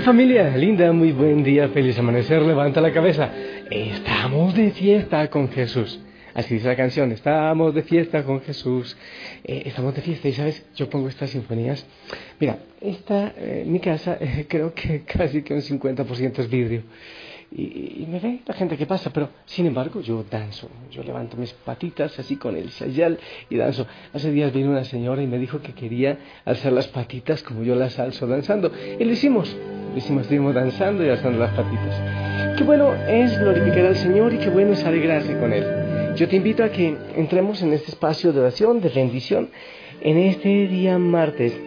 Familia linda, muy buen día, feliz amanecer, levanta la cabeza. Estamos de fiesta con Jesús. Así dice la canción, estamos de fiesta con Jesús. Eh, estamos de fiesta y sabes, yo pongo estas sinfonías. Mira, esta, eh, mi casa, eh, creo que casi que un 50% es vidrio y, me ve la gente que pasa, pero sin embargo yo danzo, yo levanto mis patitas así con el sayal y danzo. Hace días vino una señora y me dijo que quería alzar las patitas como yo las alzo danzando y lo hicimos, hicimos, estuvimos danzando y alzando las patitas. Qué bueno es glorificar al Señor y qué bueno es alegrarse con Él. Yo te invito a que entremos en este espacio de oración, de bendición, en este día martes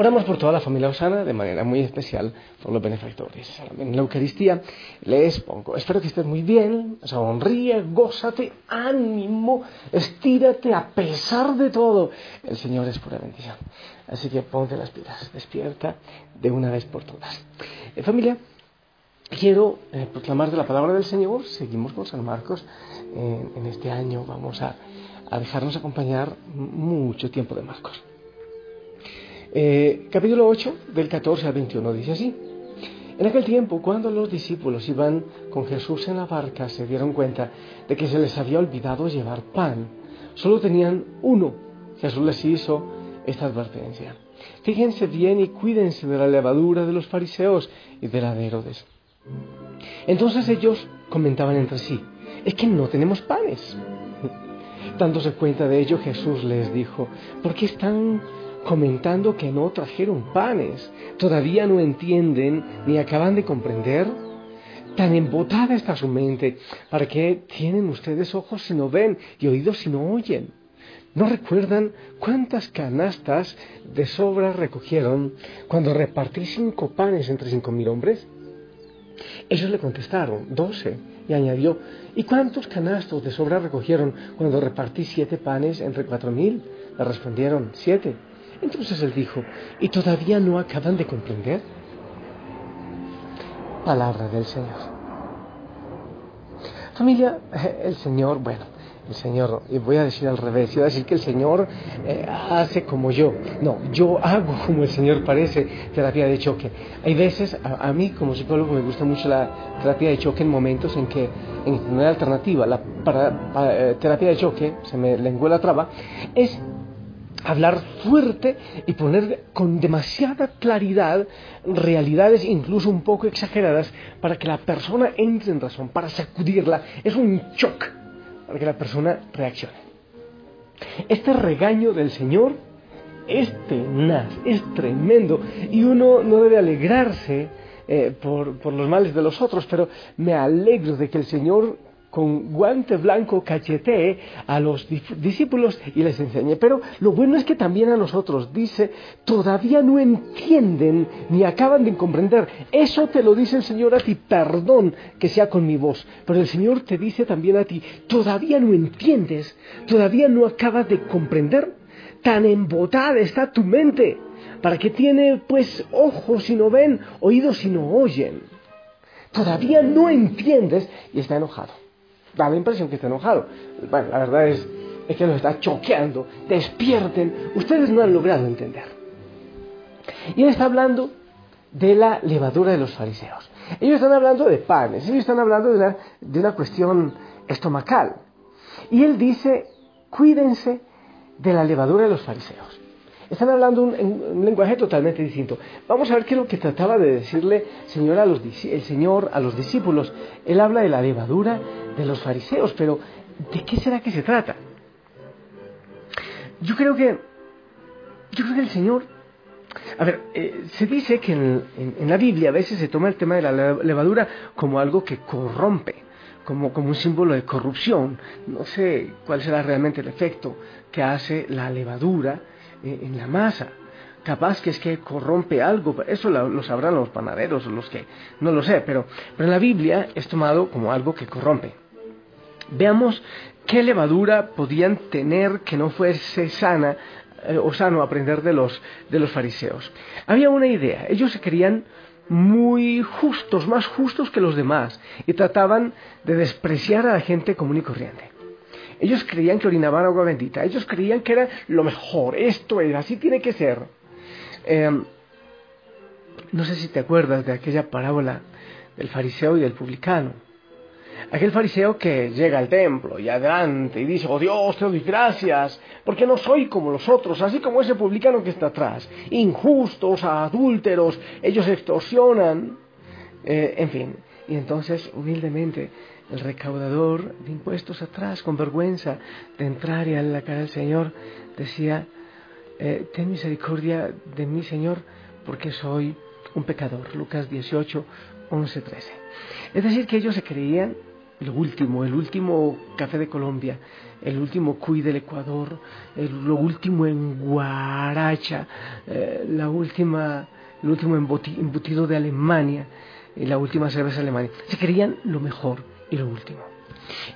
Oramos por toda la familia Osana, de manera muy especial por los benefactores. En la Eucaristía les pongo, espero que estés muy bien, sonríe, gózate, ánimo, estírate a pesar de todo. El Señor es pura bendición. Así que ponte las pilas, despierta de una vez por todas. Eh, familia, quiero eh, proclamar de la palabra del Señor, seguimos con San Marcos en este año, vamos a dejarnos acompañar mucho tiempo de Marcos. Eh, capítulo 8, del 14 al 21, dice así. En aquel tiempo, cuando los discípulos iban con Jesús en la barca, se dieron cuenta de que se les había olvidado llevar pan. Solo tenían uno. Jesús les hizo esta advertencia. Fíjense bien y cuídense de la levadura de los fariseos y de la de Herodes. Entonces ellos comentaban entre sí, es que no tenemos panes. Dándose cuenta de ello, Jesús les dijo, ¿por qué están comentando que no trajeron panes. ¿Todavía no entienden ni acaban de comprender? Tan embotada está su mente. ¿Para qué tienen ustedes ojos si no ven y oídos si no oyen? ¿No recuerdan cuántas canastas de sobra recogieron cuando repartí cinco panes entre cinco mil hombres? Ellos le contestaron, doce, y añadió, ¿y cuántos canastos de sobra recogieron cuando repartí siete panes entre cuatro mil? Le respondieron, siete. Entonces él dijo, ¿y todavía no acaban de comprender? Palabra del Señor. Familia, eh, el Señor, bueno, el Señor, y voy a decir al revés, voy a decir que el Señor eh, hace como yo. No, yo hago como el Señor parece terapia de choque. Hay veces, a, mí como psicólogo me gusta mucho la terapia de choque en momentos en que, en una alternativa, la eh, terapia de choque, se me lengua la traba, es hablar fuerte y poner con demasiada claridad realidades incluso un poco exageradas para que la persona entre en razón, para sacudirla. Es un shock para que la persona reaccione. Este regaño del Señor es tenaz, es tremendo y uno no debe alegrarse eh, por, por los males de los otros, pero me alegro de que el Señor con guante blanco cachetee a los discípulos y les enseñe. Pero lo bueno es que también a nosotros dice, todavía no entienden ni acaban de comprender. Eso te lo dice el Señor a ti, perdón que sea con mi voz. Pero el Señor te dice también a ti, todavía no entiendes, todavía no acabas de comprender. Tan embotada está tu mente, para que tiene pues ojos y no ven, oídos y no oyen. Todavía no entiendes y está enojado da la impresión que está enojado. Bueno, la verdad es, es que los está choqueando. Despierten. Ustedes no han logrado entender. Y él está hablando de la levadura de los fariseos. Ellos están hablando de panes, ellos están hablando de una, de una cuestión estomacal. Y él dice, cuídense de la levadura de los fariseos. Están hablando un, un, lenguaje totalmente distinto. Vamos a ver qué es lo que trataba de decirle señor a los, el Señor a los discípulos. Él habla de la levadura de los fariseos, pero ¿de qué será que se trata? Yo creo que, yo creo que el Señor, a ver, eh, se dice que en, en, la Biblia a veces se toma el tema de la levadura como algo que corrompe, como, como un símbolo de corrupción. No sé cuál será realmente el efecto que hace la levadura en la masa. Capaz que es que corrompe algo, eso lo, sabrán los panaderos o los que, no lo sé, pero, pero en la Biblia es tomado como algo que corrompe. Veamos qué levadura podían tener que no fuese sana eh, o sano aprender de los, de los fariseos. Había una idea, ellos se querían muy justos, más justos que los demás, y trataban de despreciar a la gente común y corriente. Ellos creían que orinaban agua bendita, ellos creían que era lo mejor, esto era, así tiene que ser. Em, no sé si te acuerdas de aquella parábola del fariseo y del publicano. Aquel fariseo que llega al templo y adelante y dice, oh Dios, te doy gracias, porque no soy como los otros, así como ese publicano que está atrás, injustos, adúlteros, ellos extorsionan, eh, en fin. Y entonces, humildemente, el recaudador de impuestos atrás, con vergüenza de entrar y a la cara del Señor, decía, eh, ten misericordia de mí, Señor, porque soy un pecador. Lucas 18, 11, 13. Es decir, que ellos se creían el último, el último café de Colombia, el último cuy del Ecuador, el, lo último en Guaracha, eh, la última, el último embutido de Alemania y la última cerveza de Alemania. Se creían lo mejor y lo último.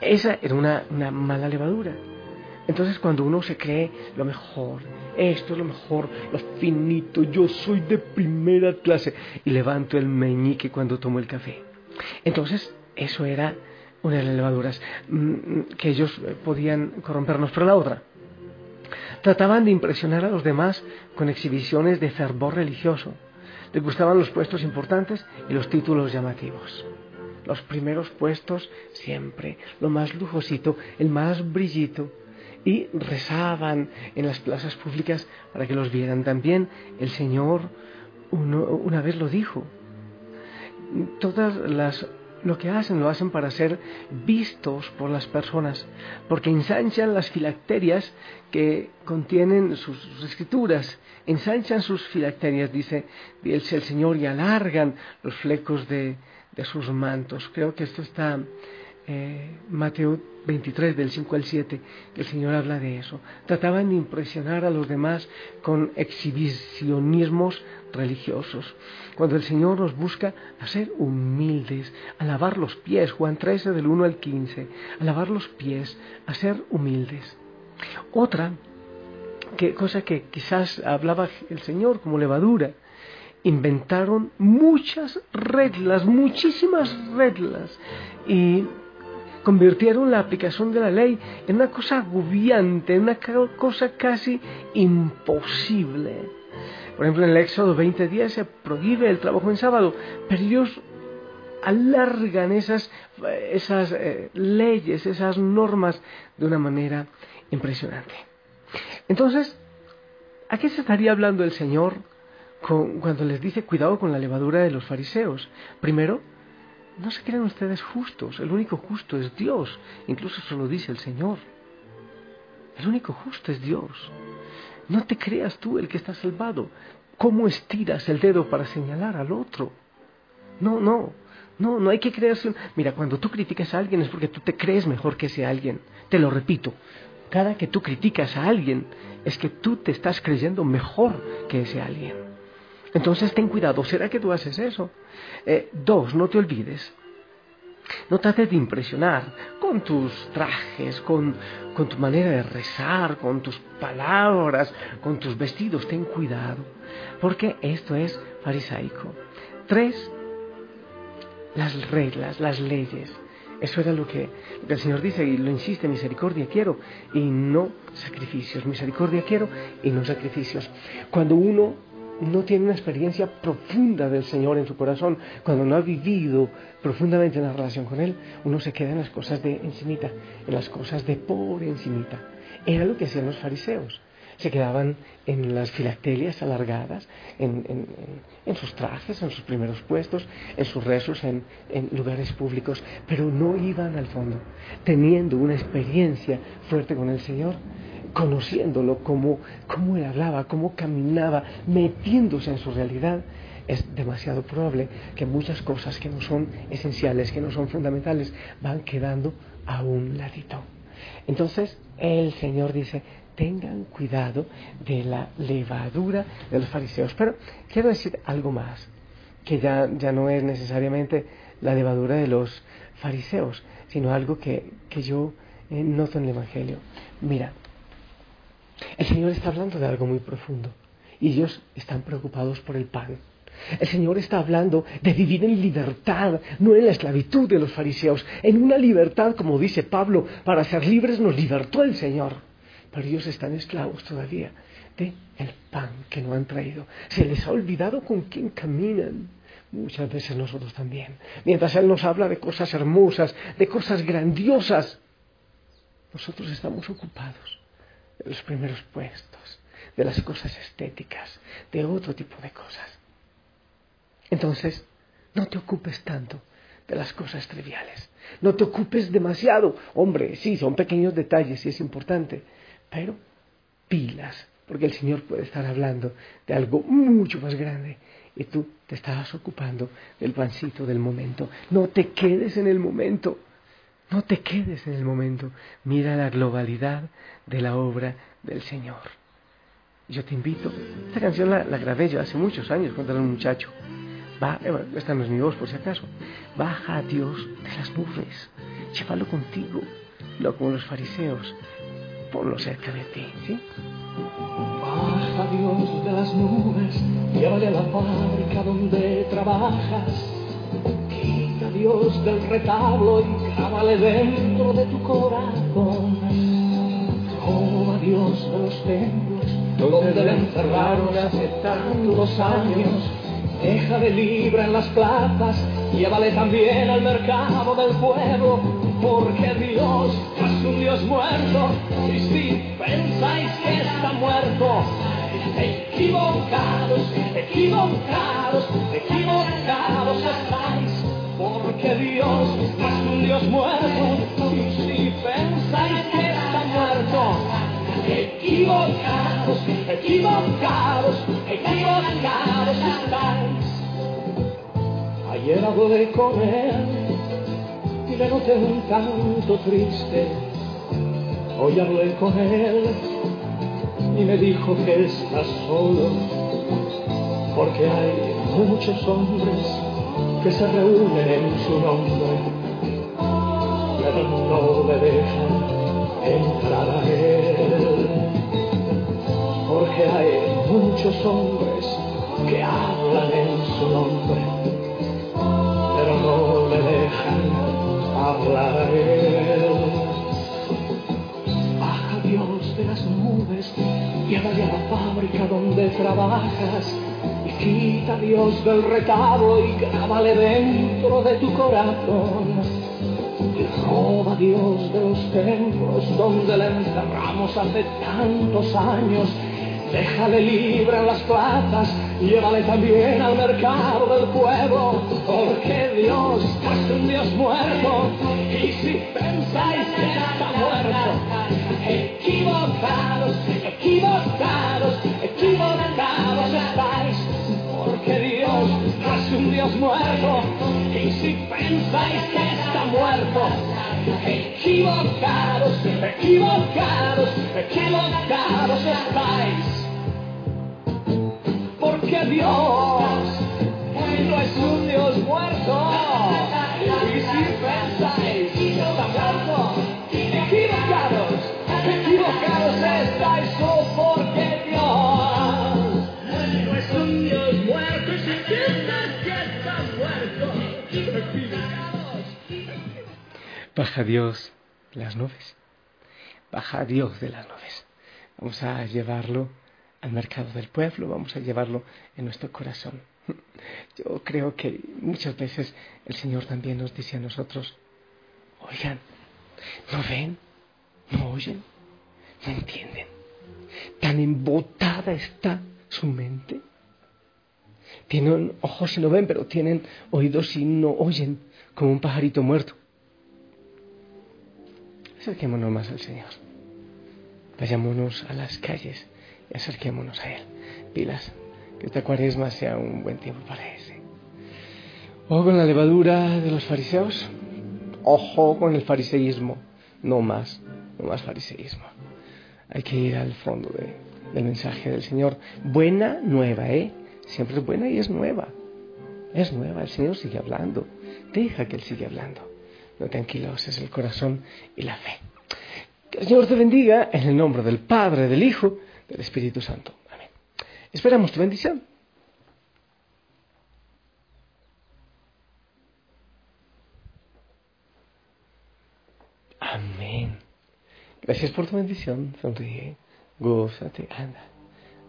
Esa era una, una mala levadura. Entonces cuando uno se cree lo mejor, esto es lo mejor, lo finito, yo soy de primera clase y levanto el meñique cuando tomo el café. Entonces eso era una de las levaduras mm, que ellos podían corrompernos, pero la otra. Trataban de impresionar a los demás con exhibiciones de fervor religioso. Les gustaban los puestos importantes y los títulos llamativos los primeros puestos siempre, lo más lujosito, el más brillito, y rezaban en las plazas públicas para que los vieran también. El Señor una vez lo dijo. Todas las lo que hacen lo hacen para ser vistos por las personas, porque ensanchan las filacterias que contienen sus, escrituras, ensanchan sus filacterias, dice el Señor, y alargan los flecos de, de sus mantos. Creo que esto está eh, Mateo 23 del 5 al 7, que el Señor habla de eso. Trataban de impresionar a los demás con exhibicionismos religiosos. Cuando el Señor nos busca a ser humildes, a lavar los pies, Juan 13 del 1 al 15, a lavar los pies, a ser humildes. Otra que, cosa que quizás hablaba el Señor como levadura, inventaron muchas reglas, muchísimas reglas, y convirtieron la aplicación de la ley en una cosa agobiante, en una cosa casi imposible. Por ejemplo, en el Éxodo 20 se prohíbe el trabajo en sábado, pero ellos alargan esas, esas eh, leyes, esas normas de una manera impresionante. Entonces, ¿a qué se estaría hablando el Señor cuando les dice cuidado con la levadura de los fariseos. Primero, no se crean ustedes justos, el único justo es Dios, incluso eso lo dice el Señor. El único justo es Dios. No te creas tú el que está salvado. ¿Cómo estiras el dedo para señalar al otro? No, no, No, no hay que creerse. Mira, cuando tú criticas a alguien es porque tú te crees mejor que ese alguien. Te lo repito. Cada que tú criticas a alguien es que tú te estás creyendo mejor que ese alguien. Entonces ten cuidado. ¿Será que tú haces eso? Eh, dos, no te olvides. No trates de impresionar con tus trajes, con, con tu manera de rezar, con tus palabras, con tus vestidos. Ten cuidado, porque esto es farisaico. Tres, las reglas, las leyes. Eso era lo que, el Señor dice y lo insiste, misericordia quiero y no sacrificios, misericordia quiero y no sacrificios. Cuando uno no tiene una experiencia profunda del Señor en su corazón, cuando no ha vivido profundamente una relación con Él, uno se queda en las cosas de encimita, en las cosas de por encimita. Era lo que hacían los fariseos. Se quedaban en las filactelias alargadas, en, sus trajes, en sus primeros puestos, en sus rezos, en, lugares públicos, pero no iban al fondo, teniendo una experiencia fuerte con el Señor, conociéndolo, cómo, cómo él hablaba, cómo caminaba, metiéndose en su realidad. Es demasiado probable que muchas cosas que no son esenciales, que no son fundamentales, van quedando a un ladito. Entonces, el Señor dice, tengan cuidado de la levadura de los fariseos. Pero quiero decir algo más, que ya, ya no es necesariamente la levadura de los fariseos, sino algo que, que yo eh, noto en el Evangelio. Mira, el Señor está hablando de algo muy profundo y ellos están preocupados por el pan. El Señor está hablando de vivir en libertad, no en la esclavitud de los fariseos, en una libertad, como dice Pablo, para ser libres nos libertó el Señor pero ellos están esclavos todavía de el pan que no han traído. Se les ha olvidado con quién caminan. Muchas veces nosotros también. Mientras Él nos habla de cosas hermosas, de cosas grandiosas, nosotros estamos ocupados de los primeros puestos, de las cosas estéticas, de otro tipo de cosas. Entonces, no te ocupes tanto de las cosas triviales. No te ocupes demasiado. Hombre, sí, son pequeños detalles y es importante, pero pilas, porque el Señor puede estar hablando de algo mucho más grande y tú te estabas ocupando del pancito del momento. No te quedes en el momento. No te quedes en el momento. Mira la globalidad de la obra del Señor. Yo te invito. Esta canción la, grabé yo hace muchos años cuando era un muchacho. Va, eh, esta no es mi voz por si acaso. Baja a Dios de las nubes. Llévalo contigo. No como los fariseos ponlo cerca de ti, ¿sí? Baja Dios de las nubes, llévale a la fábrica donde trabajas. Dios del retablo y cábale dentro de tu corazón. Toma Dios de los templos, donde le encerraron hace tantos años. Deja de libre en las plazas, llévale también al mercado del pueblo porque Dios es un Dios muerto y si pensáis que está muerto, equivocados, equivocados, equivocados estáis, porque Dios es un Dios muerto y si pensáis que está muerto, equivocados, equivocados, equivocados estáis. Ayer hablé con él y le noté un tanto triste. Hoy hablé con él y me dijo que está solo, porque hay muchos hombres que se reúnen en su nombre, pero no le dejan entrar a él, porque hay muchos hombres que hablan en su nombre, pero no le dejan hablar a él. Baja Dios de las nubes, llévale a la fábrica donde trabajas. y quita Dios del retablo y grábale dentro de tu corazón. Roba Dios de los templos donde le encerramos hace tantos años Déjale libre en las plazas, llévale también al mercado del pueblo, porque Dios es un Dios muerto. Y si pensáis que está muerto, equivocados, equivocados, equivocados estáis, porque Dios es un Dios muerto. Y si pensáis que está muerto, equivocados, equivocados, equivocados estáis. Porque Dios no es un Dios muerto. Baja Dios de las nubes. Baja Dios de las nubes. Vamos a llevarlo al mercado del pueblo, vamos a llevarlo en nuestro corazón. Yo creo que muchas veces el Señor también nos dice a nosotros, oigan, ¿no ven? ¿No oyen? ¿No entienden? Tan embotada está su mente. Tienen ojos y no ven, pero tienen oídos y no oyen, como un pajarito muerto. Acerquémonos más al Señor. Vayámonos a las calles y acerquémonos a Él. Pilas, que esta cuaresma sea un buen tiempo para ese. Ojo con la levadura de los fariseos. Ojo con el fariseísmo. No más, no más fariseísmo. Hay que ir al fondo de- del mensaje del Señor. Buena nueva, ¿eh? Siempre es buena y es nueva. Es nueva, el Señor sigue hablando. Deja que Él siga hablando. No te anquiloses el corazón y la fe. Que el Señor te bendiga en el nombre del Padre, del Hijo, del Espíritu Santo. Amén. Esperamos tu bendición. Amén. Gracias por tu bendición. Sonríe, gózate, anda.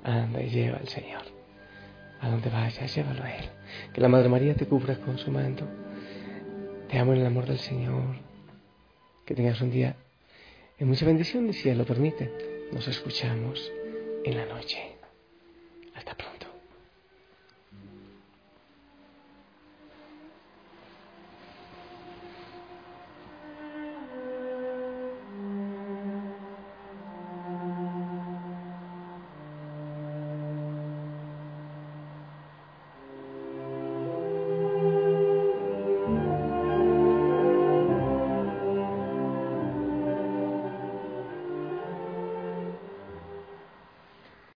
Anda y lleva al Señor. A donde vayas, llévalo a Él. Que la Madre María te cubra con su manto. Te amo en el amor del Señor. Que tengas un día de mucha bendición y si Él lo permite, nos escuchamos en la noche. Hasta pronto.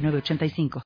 906985.